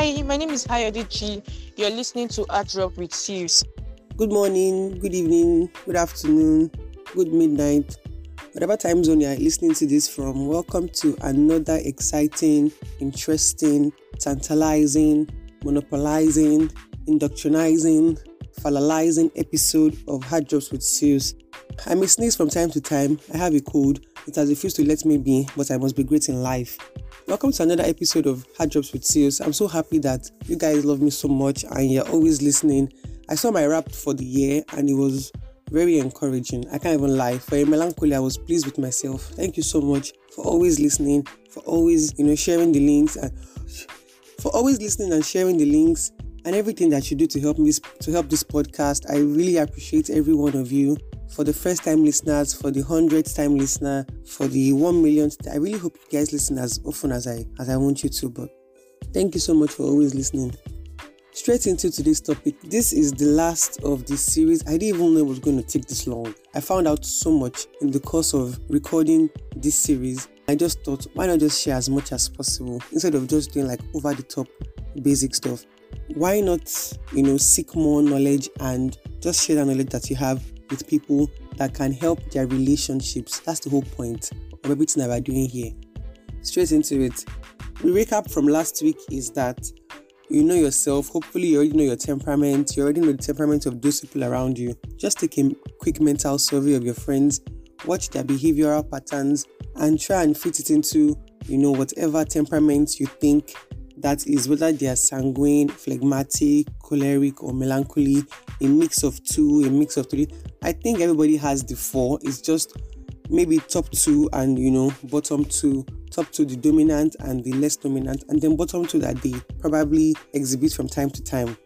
Hi, my name is Hayodichi. You're listening to Art Drop with Sirius. Good morning, good evening, good afternoon, good midnight, whatever time zone you're listening to this from. Welcome to another exciting, interesting, tantalizing, monopolizing, indoctrinizing, falalizing episode of Hard Drops with Sirius. I may sneeze from time to time. I have a cold. It has refused to let me be, but I must be great in life. Welcome to another episode of Hard Drops with Sirius. I'm so happy that you guys love me so much and you're always listening. I saw my wrap for the year and it was very encouraging. I can't even lie. For a melancholy, I was pleased with myself. Thank you so much for always listening, for always, you know, sharing the links and for always listening and sharing the links and everything that you do to help me to help this podcast. I really appreciate every one of you. For the first time listeners, for the hundredth time listener, for the one millionth. I really hope you guys listen as often as I as I want you to. But thank you so much for always listening. Straight into today's topic. This is the last of this series. I didn't even know it was going to take this long. I found out so much in the course of recording this series. I just thought, why not just share as much as possible instead of just doing like over the top basic stuff? Why not, you know, seek more knowledge and just share the knowledge that you have with people that can help their relationships. That's the whole point of everything that we're doing here. Straight into it. The recap from last week is that you know yourself. Hopefully, you already know your temperament. You already know the temperament of those people around you. Just take a quick mental survey of your friends, watch their behavioral patterns, and try and fit it into you know whatever temperament you think that is whether they are sanguine, phlegmatic, choleric, or melancholy, a mix of two, a mix of three. I think everybody has the four. It's just maybe top two and you know bottom two top two the dominant and the less dominant and then bottom two that they probably exhibit from time to time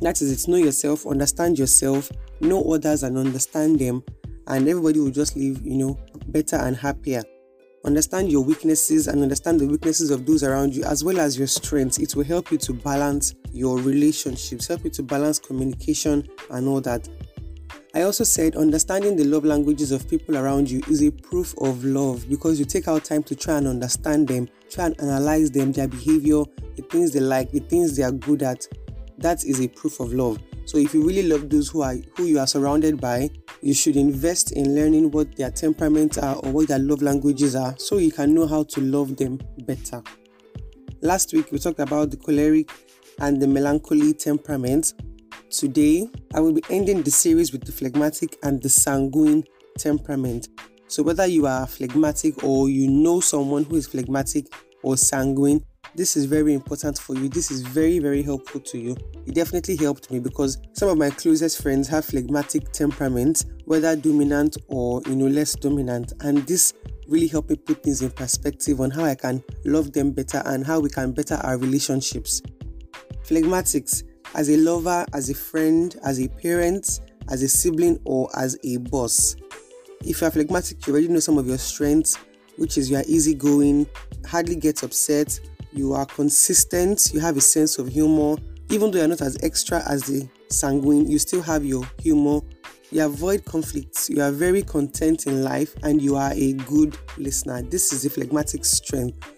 that is it know yourself understand yourself know others and understand them and everybody will just live you know better and happier understand your weaknesses and understand the weaknesses of those around you as well as your strengths it will help you to balance your relationships help you to balance communication and all that I also said understanding the love languages of people around you is a proof of love because you take out time to try and understand them, try and analyze them, their behavior, the things they like, the things they are good at. That is a proof of love. So if you really love those who are who you are surrounded by, you should invest in learning what their temperaments are or what their love languages are so you can know how to love them better. Last week we talked about the choleric and the melancholy temperament Today, I will be ending the series with the phlegmatic and the sanguine temperament. So, whether you are phlegmatic or you know someone who is phlegmatic or sanguine, this is very important for you. This is very, very helpful to you. It definitely helped me because some of my closest friends have phlegmatic temperament, whether dominant or you know less dominant, and this really helped me put things in perspective on how I can love them better and how we can better our relationships. Phlegmatics as a lover, as a friend, as a parent, as a sibling, or as a boss. If you are phlegmatic, you already know some of your strengths, which is you are easygoing, hardly get upset, you are consistent, you have a sense of humor. Even though you're not as extra as the sanguine, you still have your humor. You avoid conflicts, you are very content in life, and you are a good listener. This is a phlegmatic strength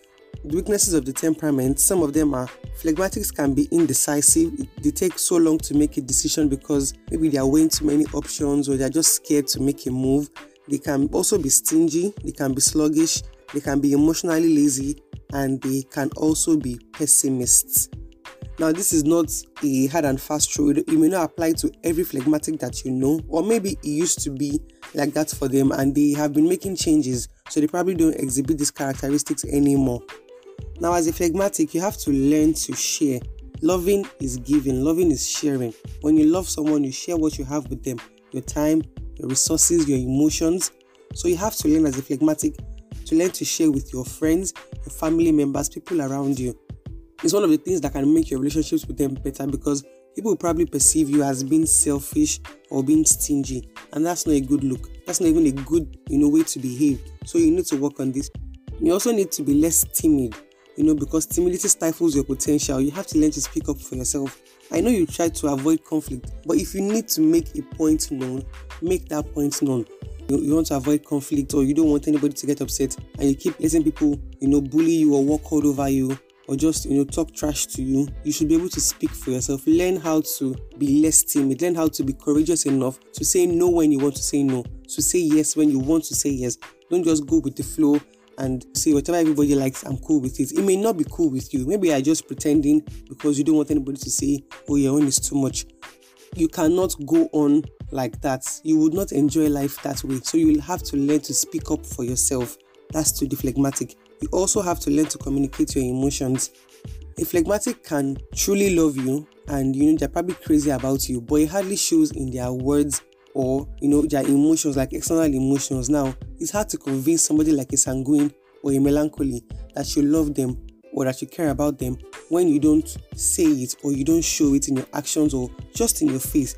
the weaknesses of the temperament, some of them are phlegmatics can be indecisive. They take so long to make a decision because maybe they are weighing too many options or they're just scared to make a move. They can also be stingy, they can be sluggish, they can be emotionally lazy, and they can also be pessimists. Now, this is not a hard and fast rule. It may not apply to every phlegmatic that you know, or maybe it used to be like that for them and they have been making changes, so they probably don't exhibit these characteristics anymore. Now, as a phlegmatic, you have to learn to share. Loving is giving, loving is sharing. When you love someone, you share what you have with them your time, your resources, your emotions. So, you have to learn as a phlegmatic to learn to share with your friends, your family members, people around you. It's one of the things that can make your relationships with them better because people will probably perceive you as being selfish or being stingy, and that's not a good look. That's not even a good, you know, way to behave. So you need to work on this. You also need to be less timid you know, because timidity stifles your potential. You have to learn to speak up for yourself. I know you try to avoid conflict, but if you need to make a point known, make that point known. You, you want to avoid conflict, or you don't want anybody to get upset, and you keep letting people, you know, bully you or walk all over you, or just you know talk trash to you you should be able to speak for yourself. Learn how to be less timid. Learn how to be courageous enough to say no when you want to say no to say yes when you want to say yes. Don't just go with the flow and say whatever everybody likes i'm cool with it. It may not be cool with you. Maybe you're just pretending because you don't want anybody to say oh your own is too much. You cannot go on like that you would not enjoy life that way so you will have to learn to speak up for yourself that's to the phlegmatic you also have to learn to communicate your emotions. A phlegmatic can truly love you and you know they're probably crazy about you, but it hardly shows in their words or you know their emotions like external emotions. Now it's hard to convince somebody like a sanguine or a melancholy that you love them or that you care about them when you don't say it or you don't show it in your actions or just in your face.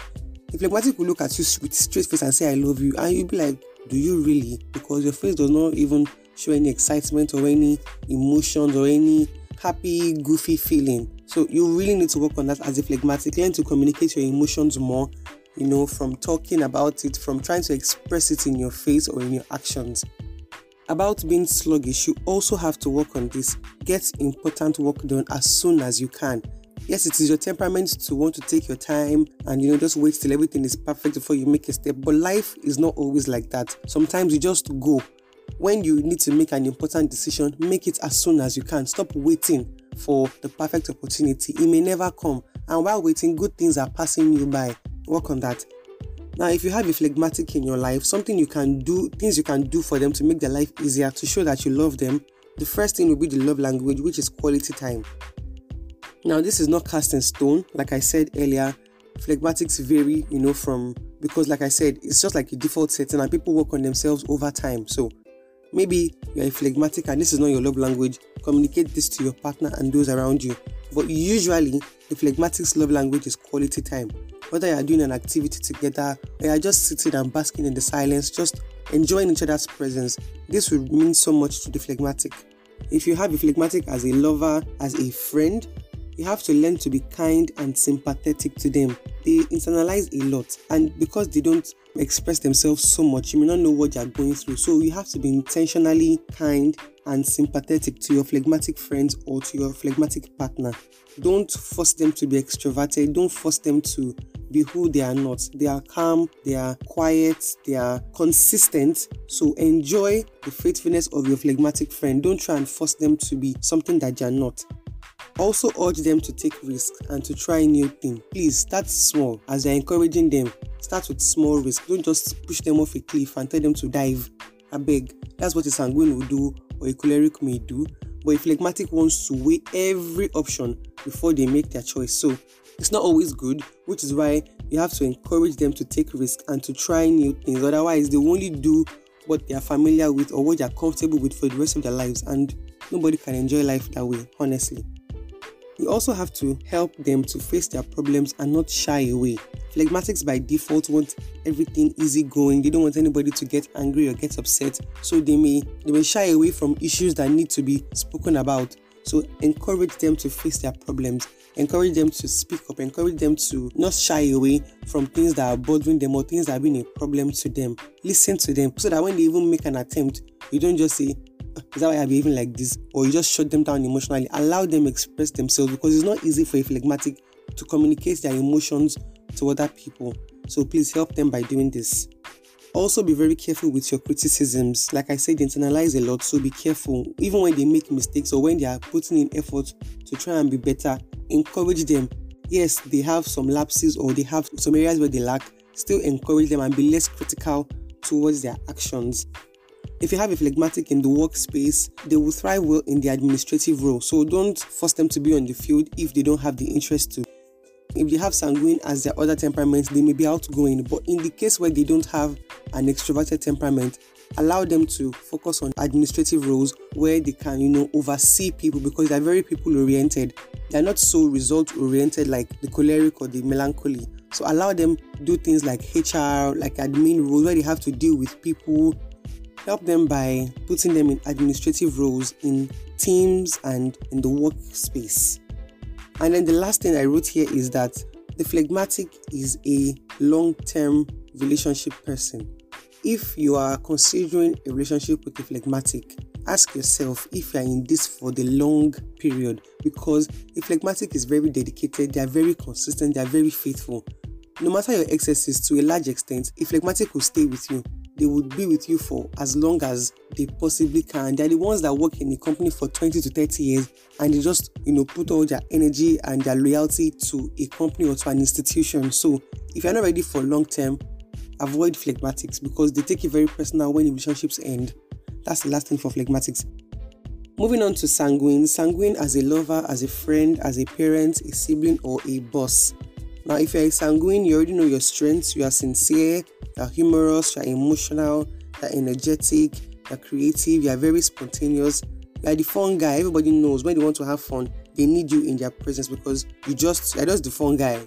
A phlegmatic will look at you with straight face and say I love you and you'll be like, Do you really? Because your face does not even show any excitement or any emotions or any happy, goofy feeling. So you really need to work on that as a phlegmatic. Learn to communicate your emotions more, you know, from talking about it, from trying to express it in your face or in your actions. About being sluggish, you also have to work on this. Get important work done as soon as you can. Yes, it is your temperament to want to take your time and you know just wait till everything is perfect before you make a step. But life is not always like that. Sometimes you just go when you need to make an important decision, make it as soon as you can. Stop waiting for the perfect opportunity. It may never come. And while waiting, good things are passing you by. Work on that. Now, if you have a phlegmatic in your life, something you can do, things you can do for them to make their life easier, to show that you love them, the first thing will be the love language, which is quality time. Now, this is not cast in stone. Like I said earlier, phlegmatics vary, you know, from because, like I said, it's just like a default setting and people work on themselves over time. So, Maybe you're a phlegmatic and this is not your love language. Communicate this to your partner and those around you. But usually, the phlegmatic's love language is quality time. Whether you're doing an activity together or you're just sitting and basking in the silence, just enjoying each other's presence, this will mean so much to the phlegmatic. If you have a phlegmatic as a lover, as a friend, you have to learn to be kind and sympathetic to them. They internalize a lot, and because they don't express themselves so much, you may not know what they are going through. So, you have to be intentionally kind and sympathetic to your phlegmatic friends or to your phlegmatic partner. Don't force them to be extroverted, don't force them to be who they are not. They are calm, they are quiet, they are consistent. So enjoy the faithfulness of your phlegmatic friend. Don't try and force them to be something that they are not. Also urge them to take risks and to try new things. Please start small as you're encouraging them. Start with small risks. Don't just push them off a cliff and tell them to dive. I beg. That's what a sanguine will do or a choleric may do. But a phlegmatic wants to weigh every option before they make their choice. So it's not always good, which is why you have to encourage them to take risks and to try new things. Otherwise, they only do what they are familiar with or what they are comfortable with for the rest of their lives, and nobody can enjoy life that way, honestly. You also have to help them to face their problems and not shy away. Phlegmatics by default want everything easy going. They don't want anybody to get angry or get upset. So they may they may shy away from issues that need to be spoken about. So encourage them to face their problems. Encourage them to speak up. Encourage them to not shy away from things that are bothering them or things that have been a problem to them. Listen to them so that when they even make an attempt, you don't just say, is that why I'm behaving like this? Or you just shut them down emotionally. Allow them express themselves because it's not easy for a phlegmatic to communicate their emotions to other people. So please help them by doing this. Also, be very careful with your criticisms. Like I said, they internalize a lot, so be careful. Even when they make mistakes or when they are putting in effort to try and be better, encourage them. Yes, they have some lapses or they have some areas where they lack. Still encourage them and be less critical towards their actions. If you have a phlegmatic in the workspace, they will thrive well in the administrative role. So don't force them to be on the field if they don't have the interest to. If they have sanguine as their other temperaments, they may be outgoing. But in the case where they don't have an extroverted temperament, allow them to focus on administrative roles where they can, you know, oversee people because they're very people oriented. They're not so result oriented like the choleric or the melancholy. So allow them do things like HR, like admin roles where they have to deal with people, Help them by putting them in administrative roles in teams and in the workspace. And then the last thing I wrote here is that the phlegmatic is a long term relationship person. If you are considering a relationship with a phlegmatic ask yourself if you are in this for the long period because a phlegmatic is very dedicated, they are very consistent, they are very faithful. No matter your excesses, to a large extent, a phlegmatic will stay with you. They would be with you for as long as they possibly can. They're the ones that work in the company for 20 to 30 years and they just, you know, put all their energy and their loyalty to a company or to an institution. So if you're not ready for long term, avoid phlegmatics because they take it very personal when relationships end. That's the last thing for phlegmatics. Moving on to sanguine. Sanguine as a lover, as a friend, as a parent, a sibling, or a boss. Now, if you're a sanguine, you already know your strengths. You are sincere, you're humorous, you're emotional, you're energetic, you're creative, you're very spontaneous. You're the fun guy. Everybody knows when they want to have fun, they need you in their presence because you just you're just the fun guy.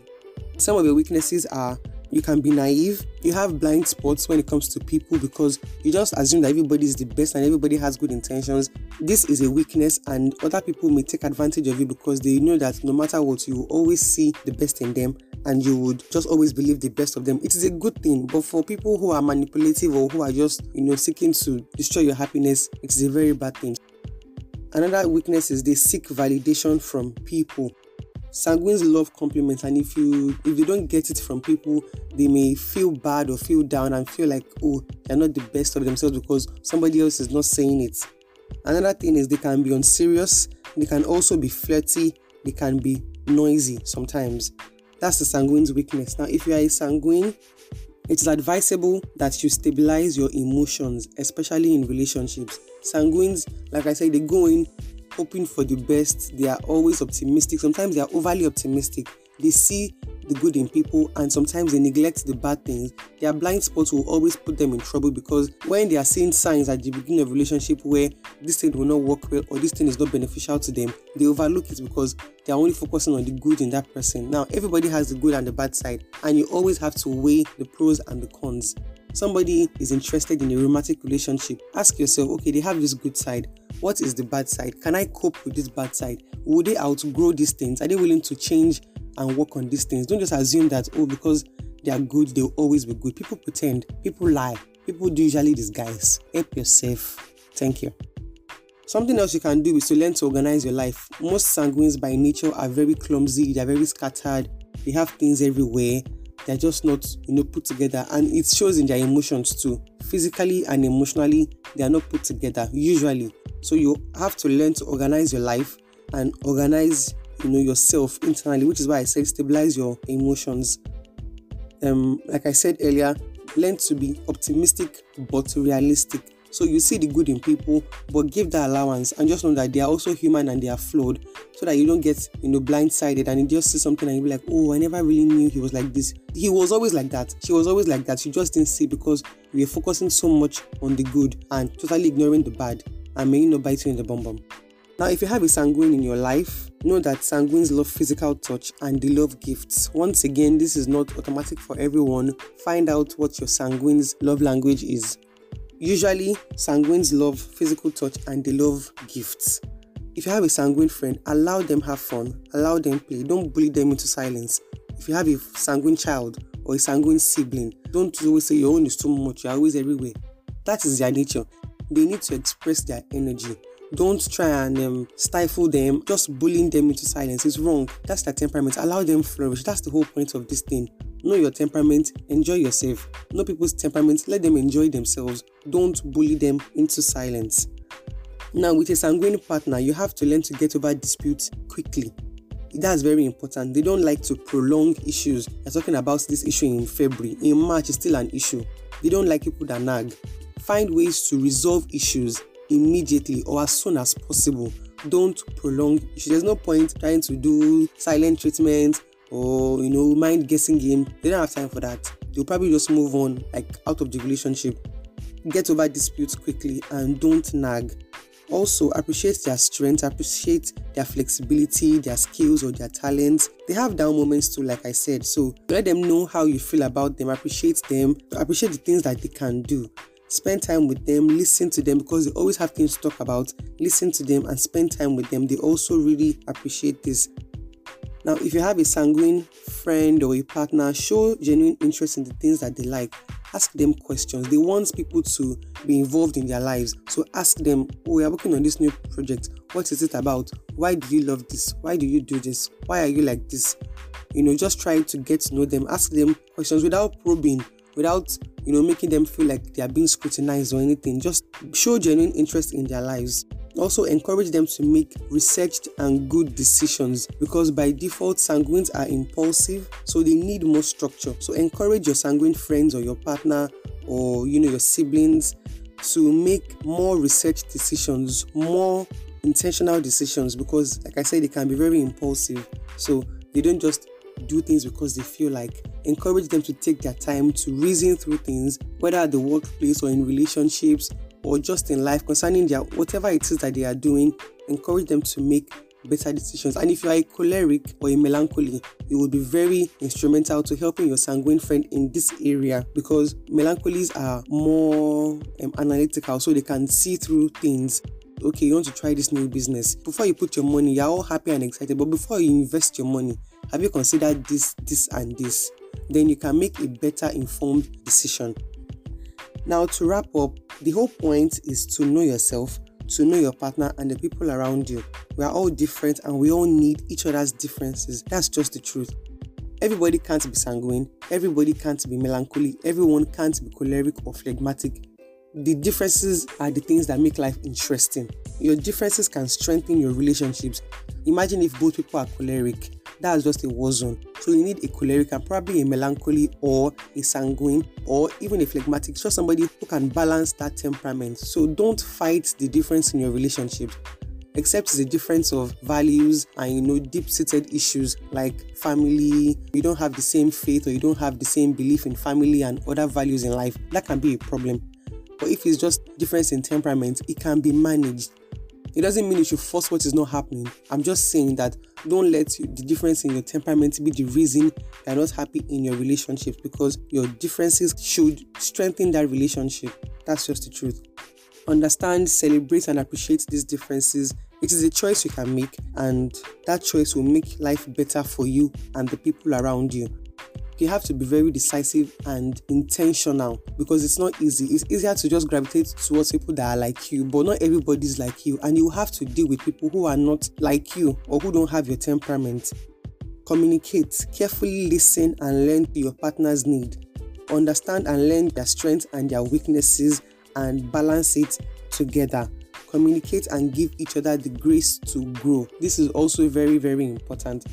Some of your weaknesses are you can be naive. You have blind spots when it comes to people because you just assume that everybody is the best and everybody has good intentions. This is a weakness, and other people may take advantage of you because they know that no matter what, you always see the best in them and you would just always believe the best of them. It is a good thing, but for people who are manipulative or who are just, you know, seeking to destroy your happiness, it is a very bad thing. Another weakness is they seek validation from people sanguines love compliments and if you if they don't get it from people they may feel bad or feel down and feel like oh they're not the best of themselves because somebody else is not saying it another thing is they can be unserious they can also be flirty they can be noisy sometimes that's the sanguine's weakness now if you are a sanguine it is advisable that you stabilize your emotions especially in relationships sanguines like i said they go in hoping for the best. They are always optimistic. Sometimes they are overly optimistic. They see the good in people and sometimes they neglect the bad things. Their blind spots will always put them in trouble because when they are seeing signs at the beginning of a relationship where this thing will not work well or this thing is not beneficial to them, they overlook it because they are only focusing on the good in that person. Now, everybody has the good and the bad side, and you always have to weigh the pros and the cons. Somebody is interested in a romantic relationship. Ask yourself, okay, they have this good side. What is the bad side? Can I cope with this bad side? Will they outgrow these things? Are they willing to change and work on these things? Don't just assume that, oh, because they are good, they'll always be good. People pretend, people lie, people do usually disguise. Help yourself. Thank you. Something else you can do is to learn to organize your life. Most sanguines by nature are very clumsy, they're very scattered, they have things everywhere they're just not you know put together and it shows in their emotions too physically and emotionally they are not put together usually so you have to learn to organize your life and organize you know yourself internally which is why i said stabilize your emotions um like i said earlier learn to be optimistic but realistic so you see the good in people, but give that allowance and just know that they are also human and they are flawed, so that you don't get you know blindsided and you just see something and you be like, oh, I never really knew he was like this. He was always like that. She was always like that. You just didn't see because we were focusing so much on the good and totally ignoring the bad, and may you not bite you in the bum bum. Now, if you have a sanguine in your life, know that sanguines love physical touch and they love gifts. Once again, this is not automatic for everyone. Find out what your sanguine's love language is. Usually, sanguines love physical touch and they love gifts. If you have a sanguine friend, allow them have fun, allow them play, don't bully them into silence. If you have a sanguine child or a sanguine sibling, don't always say your own is too much, you're always everywhere. That is their nature. They need to express their energy. Don't try and um, stifle them, just bullying them into silence is wrong. That's their temperament. Allow them flourish. That's the whole point of this thing. Know your temperament, enjoy yourself. Know people's temperament, let them enjoy themselves. Don't bully them into silence. Now, with a sanguine partner, you have to learn to get over disputes quickly. That's very important. They don't like to prolong issues. You're talking about this issue in February. In March, it's still an issue. They don't like people that nag. Find ways to resolve issues immediately or as soon as possible. Don't prolong. There's no point trying to do silent treatment or you know mind guessing game. They don't have time for that. They'll probably just move on like out of the relationship. Get over disputes quickly and don't nag. Also appreciate their strength appreciate their flexibility their skills or their talents. They have down moments too like i said. So let them know how you feel about them appreciate them appreciate the things that they can do spend time with them listen to them because they always have things to talk about listen to them and spend time with them they also really appreciate this now, if you have a sanguine friend or a partner, show genuine interest in the things that they like. ask them questions. They want people to be involved in their lives. So ask them, Oh, we are working on this new project. What is it about? Why do you love this? Why do you do this? Why are you like this? You know, just try to get to know them. Ask them questions without probing, without you know making them feel like they are being scrutinized or anything. Just show genuine interest in their lives. Also, encourage them to make researched and good decisions because by default, sanguines are impulsive, so they need more structure. So, encourage your sanguine friends or your partner or you know your siblings to make more research decisions, more intentional decisions because, like I said, they can be very impulsive. So, they don't just do things because they feel like encourage them to take their time to reason through things whether at the workplace or in relationships or just in life concerning their whatever it is that they are doing, encourage them to make better decisions. And if you are a choleric or a melancholy, it will be very instrumental to helping your sanguine friend in this area because melancholies are more um, analytical, so they can see through things. Okay, you want to try this new business. Before you put your money, you're all happy and excited, but before you invest your money, have you considered this, this, and this? Then you can make a better informed decision. Now, to wrap up, the whole point is to know yourself, to know your partner, and the people around you. We are all different and we all need each other's differences. That's just the truth. Everybody can't be sanguine, everybody can't be melancholy, everyone can't be choleric or phlegmatic. The differences are the things that make life interesting. Your differences can strengthen your relationships. Imagine if both people are choleric that's just a war zone. So you need a choleric and probably a melancholy or a sanguine or even a phlegmatic, just somebody who can balance that temperament. So don't fight the difference in your relationship except it's a difference of values and you know deep-seated issues like family. You don't have the same faith or you don't have the same belief in family and other values in life. That can be a problem. But if it's just difference in temperament it can be managed it doesn't mean you should force what is not happening. I'm just saying that don't let the difference in your temperament be the reason you're not happy in your relationship because your differences should strengthen that relationship. That's just the truth. Understand, celebrate, and appreciate these differences. It is a choice you can make, and that choice will make life better for you and the people around you you have to be very decisive and intentional because it's not easy. It's easier to just gravitate towards people that are like you, but not everybody's like you, and you have to deal with people who are not like you or who don't have your temperament. Communicate, carefully listen and learn to your partner's need. Understand and learn their strengths and their weaknesses and balance it together communicate and give each other the grace to grow. This is also very, very important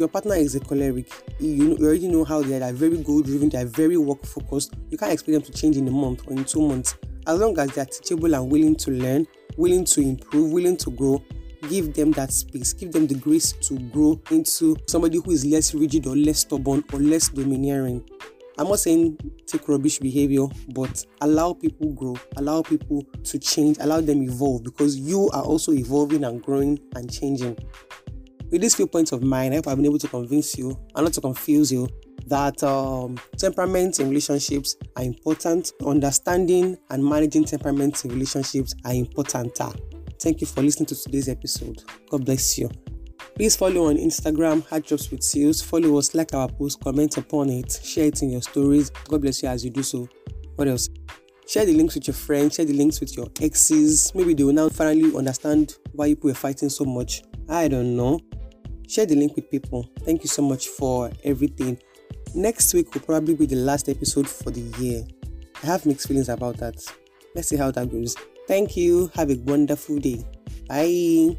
your partner is a choleric, you, you already know how they are. They are very goal driven, they are very work focused. You can't expect them to change in a month or in two months. As long as they are teachable and willing to learn, willing to improve, willing to grow, give them that space, give them the grace to grow into somebody who is less rigid or less stubborn or less domineering. I'm not saying take rubbish behavior, but allow people grow, allow people to change, allow them evolve because you are also evolving and growing and changing. With these few points of mine, I hope I've been able to convince you and not to confuse you that um, temperaments in relationships are important. Understanding and managing temperaments in relationships are important. Thank you for listening to today's episode. God bless you. Please follow on Instagram, Hard Jobs with Seals. Follow us, like our post, comment upon it, share it in your stories. God bless you as you do so. What else? Share the links with your friends, share the links with your exes. Maybe they will now finally understand why you were fighting so much. I don't know share the link with people. Thank you so much for everything. Next week will probably be the last episode for the year. I have mixed feelings about that. Let's see how that goes. Thank you. Have a wonderful day. Bye.